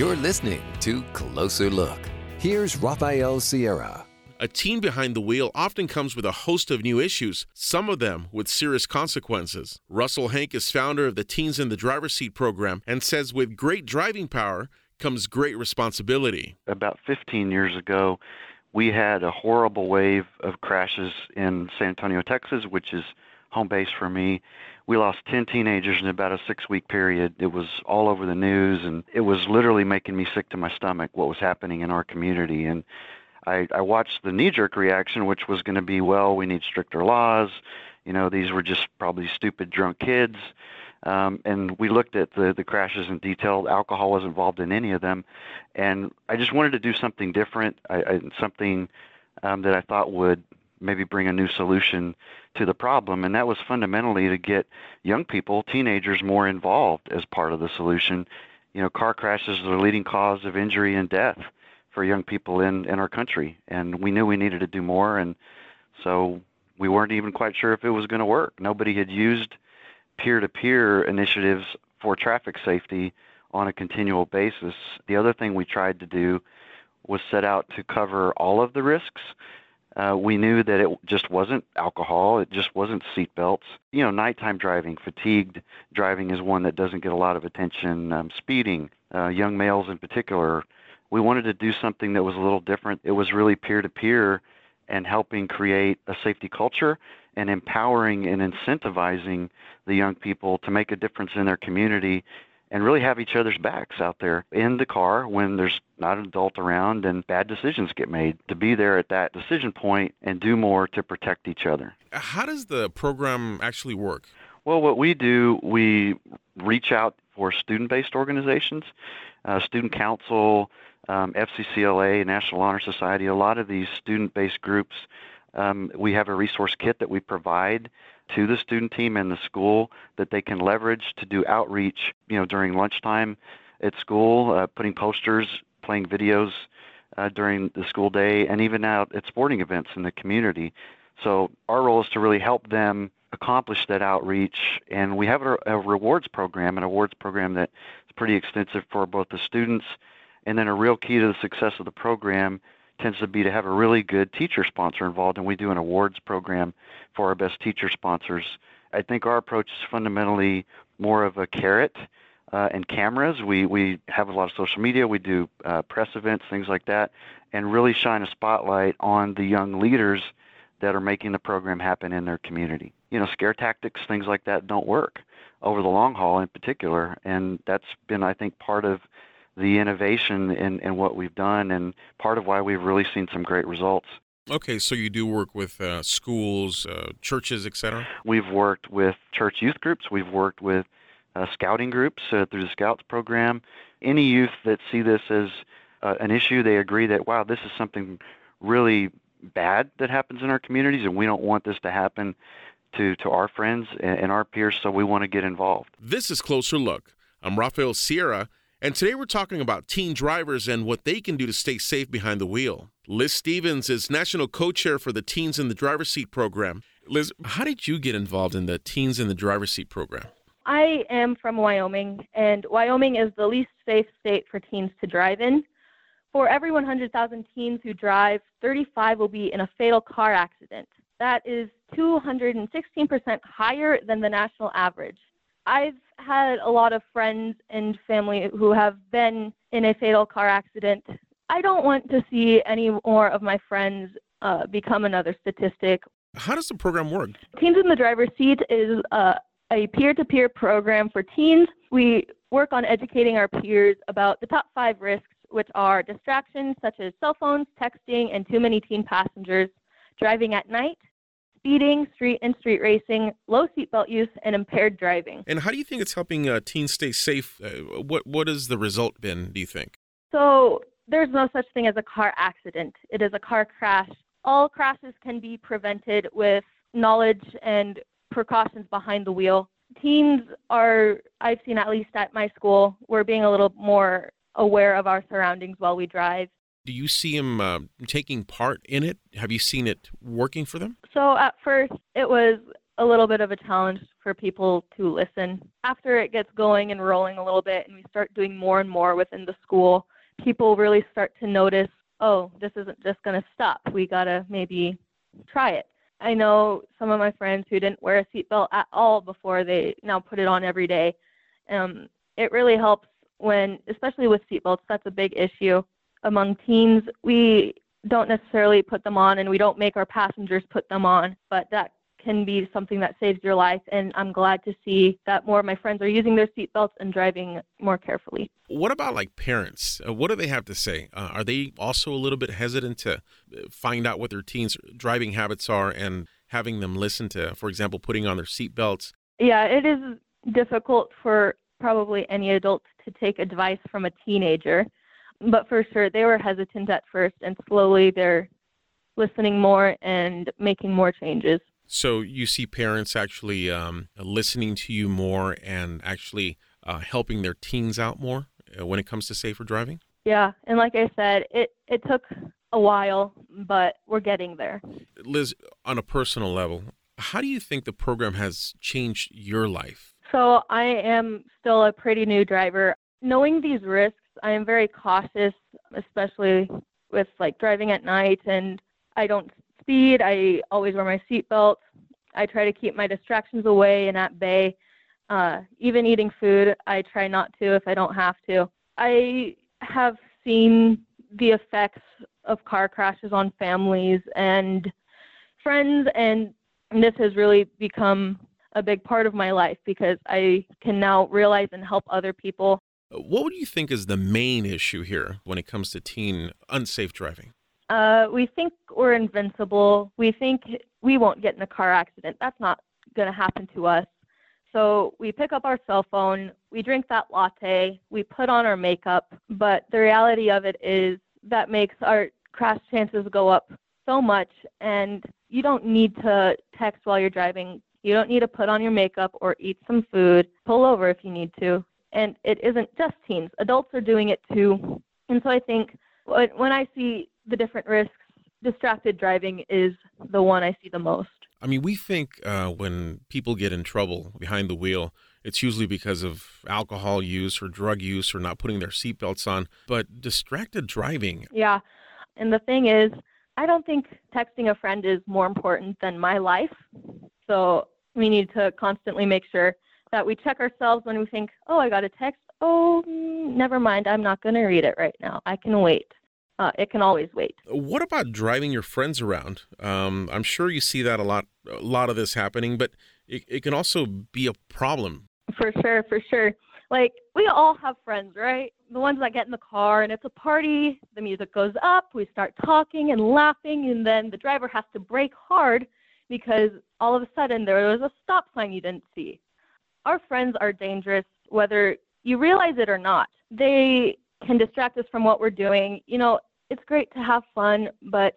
You're listening to Closer Look. Here's Rafael Sierra. A teen behind the wheel often comes with a host of new issues, some of them with serious consequences. Russell Henk is founder of the Teens in the Driver's Seat program and says with great driving power comes great responsibility. About 15 years ago, we had a horrible wave of crashes in San Antonio, Texas, which is home base for me. We lost 10 teenagers in about a six week period. It was all over the news, and it was literally making me sick to my stomach what was happening in our community. And I, I watched the knee jerk reaction, which was going to be, well, we need stricter laws. You know, these were just probably stupid drunk kids. Um, and we looked at the, the crashes in detail. Alcohol was involved in any of them. And I just wanted to do something different, I, I, something um, that I thought would maybe bring a new solution to the problem. And that was fundamentally to get young people, teenagers, more involved as part of the solution. You know, car crashes are the leading cause of injury and death for young people in, in our country. And we knew we needed to do more. And so we weren't even quite sure if it was going to work. Nobody had used peer to peer initiatives for traffic safety on a continual basis. The other thing we tried to do was set out to cover all of the risks. Uh, we knew that it just wasn't alcohol, it just wasn't seatbelts. You know, nighttime driving, fatigued driving is one that doesn't get a lot of attention. Um, speeding, uh, young males in particular. We wanted to do something that was a little different. It was really peer to peer and helping create a safety culture and empowering and incentivizing the young people to make a difference in their community and really have each other's backs out there in the car when there's not an adult around and bad decisions get made to be there at that decision point and do more to protect each other. How does the program actually work? Well, what we do, we reach out for student based organizations, uh, Student Council, um, FCCLA, National Honor Society, a lot of these student based groups. Um, we have a resource kit that we provide to the student team and the school that they can leverage to do outreach, you know, during lunchtime at school, uh, putting posters, playing videos uh, during the school day, and even out at sporting events in the community. So our role is to really help them accomplish that outreach, and we have a, a rewards program, an awards program that is pretty extensive for both the students, and then a real key to the success of the program tends to be to have a really good teacher sponsor involved, and we do an awards program for our best teacher sponsors. I think our approach is fundamentally more of a carrot uh, and cameras. We we have a lot of social media. We do uh, press events, things like that, and really shine a spotlight on the young leaders that are making the program happen in their community. You know, scare tactics, things like that, don't work over the long haul, in particular, and that's been, I think, part of the innovation in, in what we've done and part of why we've really seen some great results. Okay, so you do work with uh, schools, uh, churches, etc. We've worked with church youth groups. We've worked with uh, scouting groups uh, through the Scouts program. Any youth that see this as uh, an issue, they agree that wow, this is something really bad that happens in our communities, and we don't want this to happen to to our friends and, and our peers. So we want to get involved. This is closer look. I'm Rafael Sierra. And today we're talking about teen drivers and what they can do to stay safe behind the wheel. Liz Stephens is national co chair for the Teens in the Driver's Seat program. Liz, how did you get involved in the Teens in the Driver's Seat program? I am from Wyoming, and Wyoming is the least safe state for teens to drive in. For every 100,000 teens who drive, 35 will be in a fatal car accident. That is 216% higher than the national average. I've had a lot of friends and family who have been in a fatal car accident. I don't want to see any more of my friends uh, become another statistic. How does the program work? Teens in the Driver's Seat is uh, a peer to peer program for teens. We work on educating our peers about the top five risks, which are distractions such as cell phones, texting, and too many teen passengers, driving at night, speeding, street and street racing, low seatbelt use, and impaired driving. And how do you think it's helping uh, teens stay safe? Uh, what what has the result been? Do you think? So there's no such thing as a car accident. It is a car crash. All crashes can be prevented with knowledge and precautions behind the wheel. Teens are, I've seen at least at my school, we're being a little more aware of our surroundings while we drive. Do you see them uh, taking part in it? Have you seen it working for them? So at first, it was a little bit of a challenge for people to listen. After it gets going and rolling a little bit and we start doing more and more within the school, people really start to notice, oh, this isn't just going to stop. We got to maybe try it. I know some of my friends who didn't wear a seatbelt at all before they now put it on every day. Um, it really helps when, especially with seatbelts, that's a big issue among teens. We don't necessarily put them on and we don't make our passengers put them on, but that can be something that saves your life. And I'm glad to see that more of my friends are using their seatbelts and driving more carefully. What about like parents? Uh, what do they have to say? Uh, are they also a little bit hesitant to uh, find out what their teens' driving habits are and having them listen to, for example, putting on their seatbelts? Yeah, it is difficult for probably any adult to take advice from a teenager. But for sure, they were hesitant at first, and slowly they're listening more and making more changes. So you see parents actually um, listening to you more and actually uh, helping their teens out more uh, when it comes to safer driving. Yeah, and like I said, it it took a while, but we're getting there. Liz, on a personal level, how do you think the program has changed your life? So I am still a pretty new driver. Knowing these risks, I am very cautious, especially with like driving at night and I don't speed. I always wear my seatbelt. I try to keep my distractions away and at bay. Uh, even eating food, I try not to if I don't have to. I have seen the effects of car crashes on families and friends, and this has really become a big part of my life because I can now realize and help other people. What would you think is the main issue here when it comes to teen unsafe driving? Uh, we think we're invincible. We think we won't get in a car accident. That's not going to happen to us. So we pick up our cell phone, we drink that latte, we put on our makeup, but the reality of it is that makes our crash chances go up so much and you don't need to text while you're driving. You don't need to put on your makeup or eat some food. Pull over if you need to. And it isn't just teens. Adults are doing it too. And so I think when I see the different risks, distracted driving is the one I see the most. I mean, we think uh, when people get in trouble behind the wheel, it's usually because of alcohol use or drug use or not putting their seatbelts on. But distracted driving. Yeah. And the thing is, I don't think texting a friend is more important than my life. So we need to constantly make sure that we check ourselves when we think, oh, I got a text. Oh, mm, never mind. I'm not going to read it right now. I can wait uh, it can always wait. What about driving your friends around? Um, I'm sure you see that a lot, a lot of this happening, but it, it can also be a problem. For sure, for sure. Like we all have friends, right? The ones that get in the car and it's a party, the music goes up, we start talking and laughing, and then the driver has to brake hard because all of a sudden there was a stop sign you didn't see. Our friends are dangerous whether you realize it or not. They can distract us from what we're doing. You know, it's great to have fun, but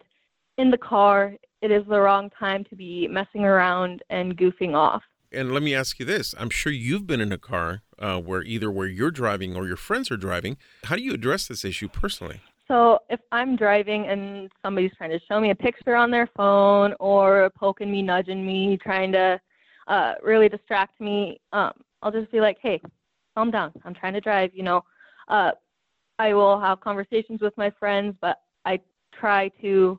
in the car, it is the wrong time to be messing around and goofing off. And let me ask you this: I'm sure you've been in a car uh, where either where you're driving or your friends are driving. How do you address this issue personally? So if I'm driving and somebody's trying to show me a picture on their phone or poking me, nudging me, trying to uh, really distract me, um, I'll just be like, "Hey, calm down. I'm trying to drive." You know, uh, I will have conversations with my friends, but I try to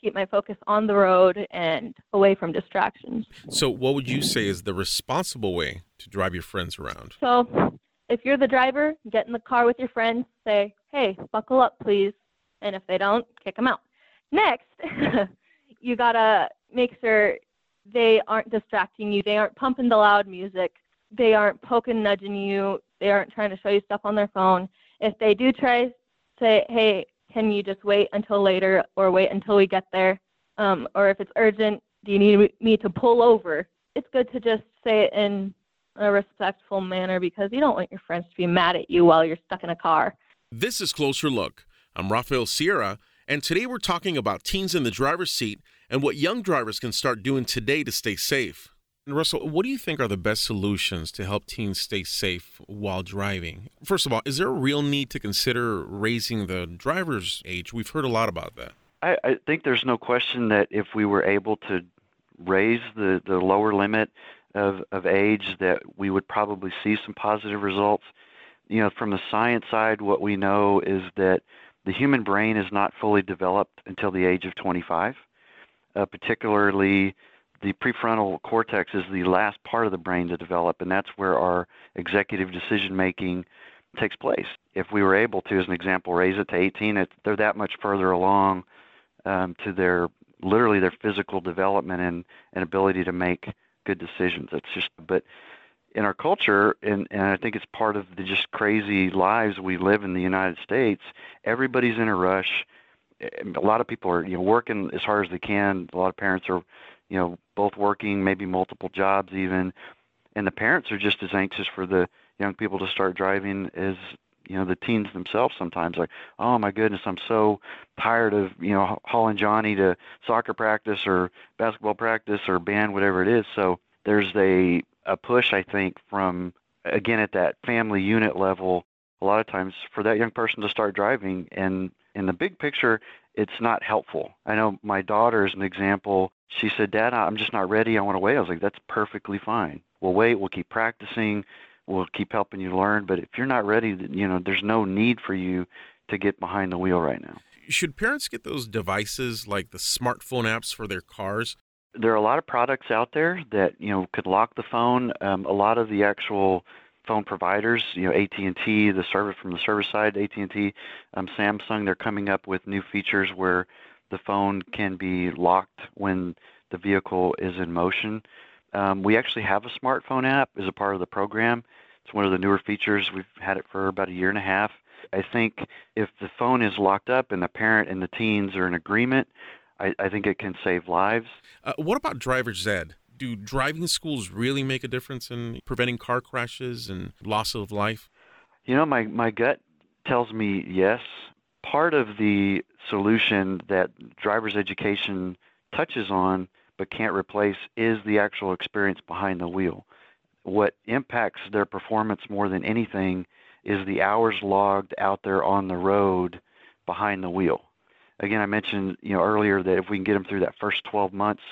keep my focus on the road and away from distractions. So, what would you say is the responsible way to drive your friends around? So, if you're the driver, get in the car with your friends, say, hey, buckle up, please. And if they don't, kick them out. Next, you got to make sure they aren't distracting you, they aren't pumping the loud music, they aren't poking, nudging you, they aren't trying to show you stuff on their phone if they do try, say, hey, can you just wait until later or wait until we get there? Um, or if it's urgent, do you need me to pull over? It's good to just say it in a respectful manner because you don't want your friends to be mad at you while you're stuck in a car. This is Closer Look. I'm Rafael Sierra, and today we're talking about teens in the driver's seat and what young drivers can start doing today to stay safe. And Russell, what do you think are the best solutions to help teens stay safe while driving? First of all, is there a real need to consider raising the driver's age? We've heard a lot about that. I, I think there's no question that if we were able to raise the, the lower limit of, of age, that we would probably see some positive results. You know, from the science side, what we know is that the human brain is not fully developed until the age of 25. Uh, particularly, the prefrontal cortex is the last part of the brain to develop, and that's where our executive decision making takes place. If we were able to, as an example, raise it to 18, it, they're that much further along um, to their literally their physical development and, and ability to make good decisions. It's just, but in our culture, and, and I think it's part of the just crazy lives we live in the United States, everybody's in a rush. A lot of people are, you know, working as hard as they can. A lot of parents are, you know, both working, maybe multiple jobs even, and the parents are just as anxious for the young people to start driving as you know the teens themselves sometimes. Like oh my goodness i'm so tired of you know hauling johnny to soccer practice or basketball practice or band whatever it is. So there's a a push i think from again at that family unit level a lot of times for that young person to start driving. And in the big picture it's not helpful i know my daughter is an example she said dad i'm just not ready i want to wait i was like that's perfectly fine we'll wait we'll keep practicing We'll keep helping you learn. But if you're not ready, you know, there's no need for you to get behind the wheel right now. Should parents get those devices like the smartphone apps for their cars? There are a lot of products out there that you know could lock the phone. Um, a lot of the actual phone providers, you know, AT&T, the service from the service side, AT&T, um, Samsung, they're coming up with new features where the phone can be locked when the vehicle is in motion. Um, we actually have a smartphone app as a part of the program. It's one of the newer features. We've had it for about a year and a half. I think if the phone is locked up and the parent and the teens are in agreement, I, I think it can save lives. Uh, what about driver's ed? Do driving schools really make a difference in preventing car crashes and loss of life? You know, my, my gut tells me yes. Part of the solution that driver's education touches on but can't replace is the actual experience behind the wheel. What impacts their performance more than anything is the hours logged out there on the road behind the wheel. Again, I mentioned you know earlier that if we can get them through that first 12 months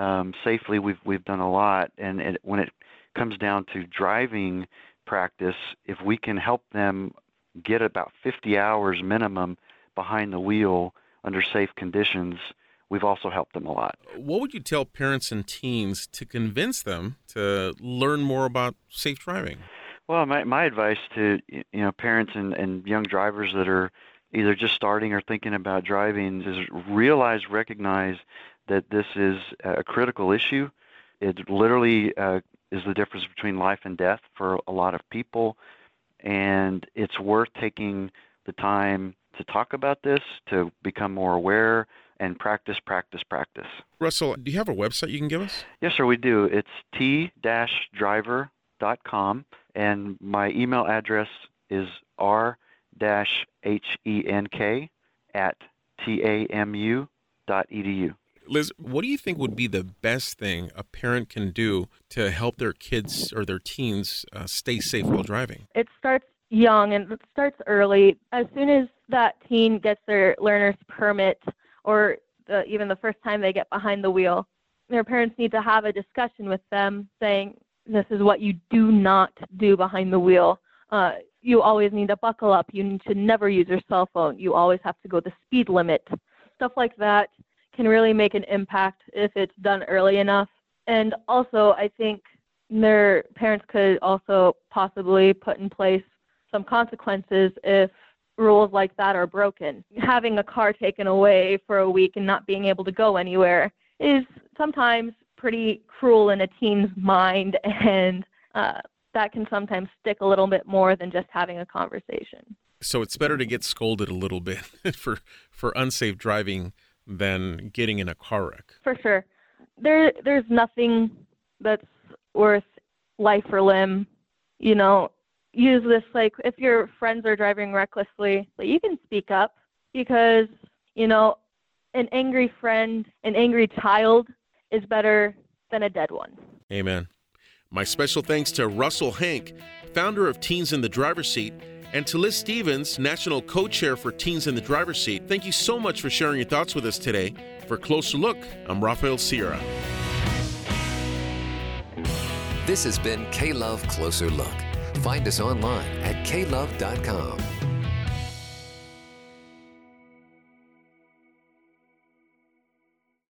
um, safely, we've we've done a lot. And it, when it comes down to driving practice, if we can help them get about 50 hours minimum behind the wheel under safe conditions, we've also helped them a lot. What would you tell parents and teens to convince them to learn more about safe driving? Well, my, my advice to you know parents and, and young drivers that are either just starting or thinking about driving is realize, recognize that this is a critical issue. It literally uh, is the difference between life and death for a lot of people, and it's worth taking the time to talk about this, to become more aware, and practice, practice, practice. Russell, do you have a website you can give us? Yes, sir, we do. It's t-driver.com, and my email address is r-henk at tamu.edu. Liz, what do you think would be the best thing a parent can do to help their kids or their teens uh, stay safe while driving? It starts young and it starts early. As soon as that teen gets their learner's permit, or the, even the first time they get behind the wheel. Their parents need to have a discussion with them saying, this is what you do not do behind the wheel. Uh, you always need to buckle up. You need to never use your cell phone. You always have to go the speed limit. Stuff like that can really make an impact if it's done early enough. And also, I think their parents could also possibly put in place some consequences if rules like that are broken. Having a car taken away for a week and not being able to go anywhere is sometimes pretty cruel in a teen's mind, and uh, that can sometimes stick a little bit more than just having a conversation. So it's better to get scolded a little bit for for unsafe driving than getting in a car wreck. For sure, there there's nothing that's worth life or limb. You know, use this like if your friends are driving recklessly, you can speak up because you know an angry friend, an angry child is better than a dead one. Amen. My special thanks to Russell Henk, founder of Teens in the Driver's Seat, and to Liz Stephens, National Co Chair for Teens in the Driver's Seat, thank you so much for sharing your thoughts with us today. For a closer look, I'm Rafael Sierra. This has been K-LOVE Closer Look. Find us online at klove.com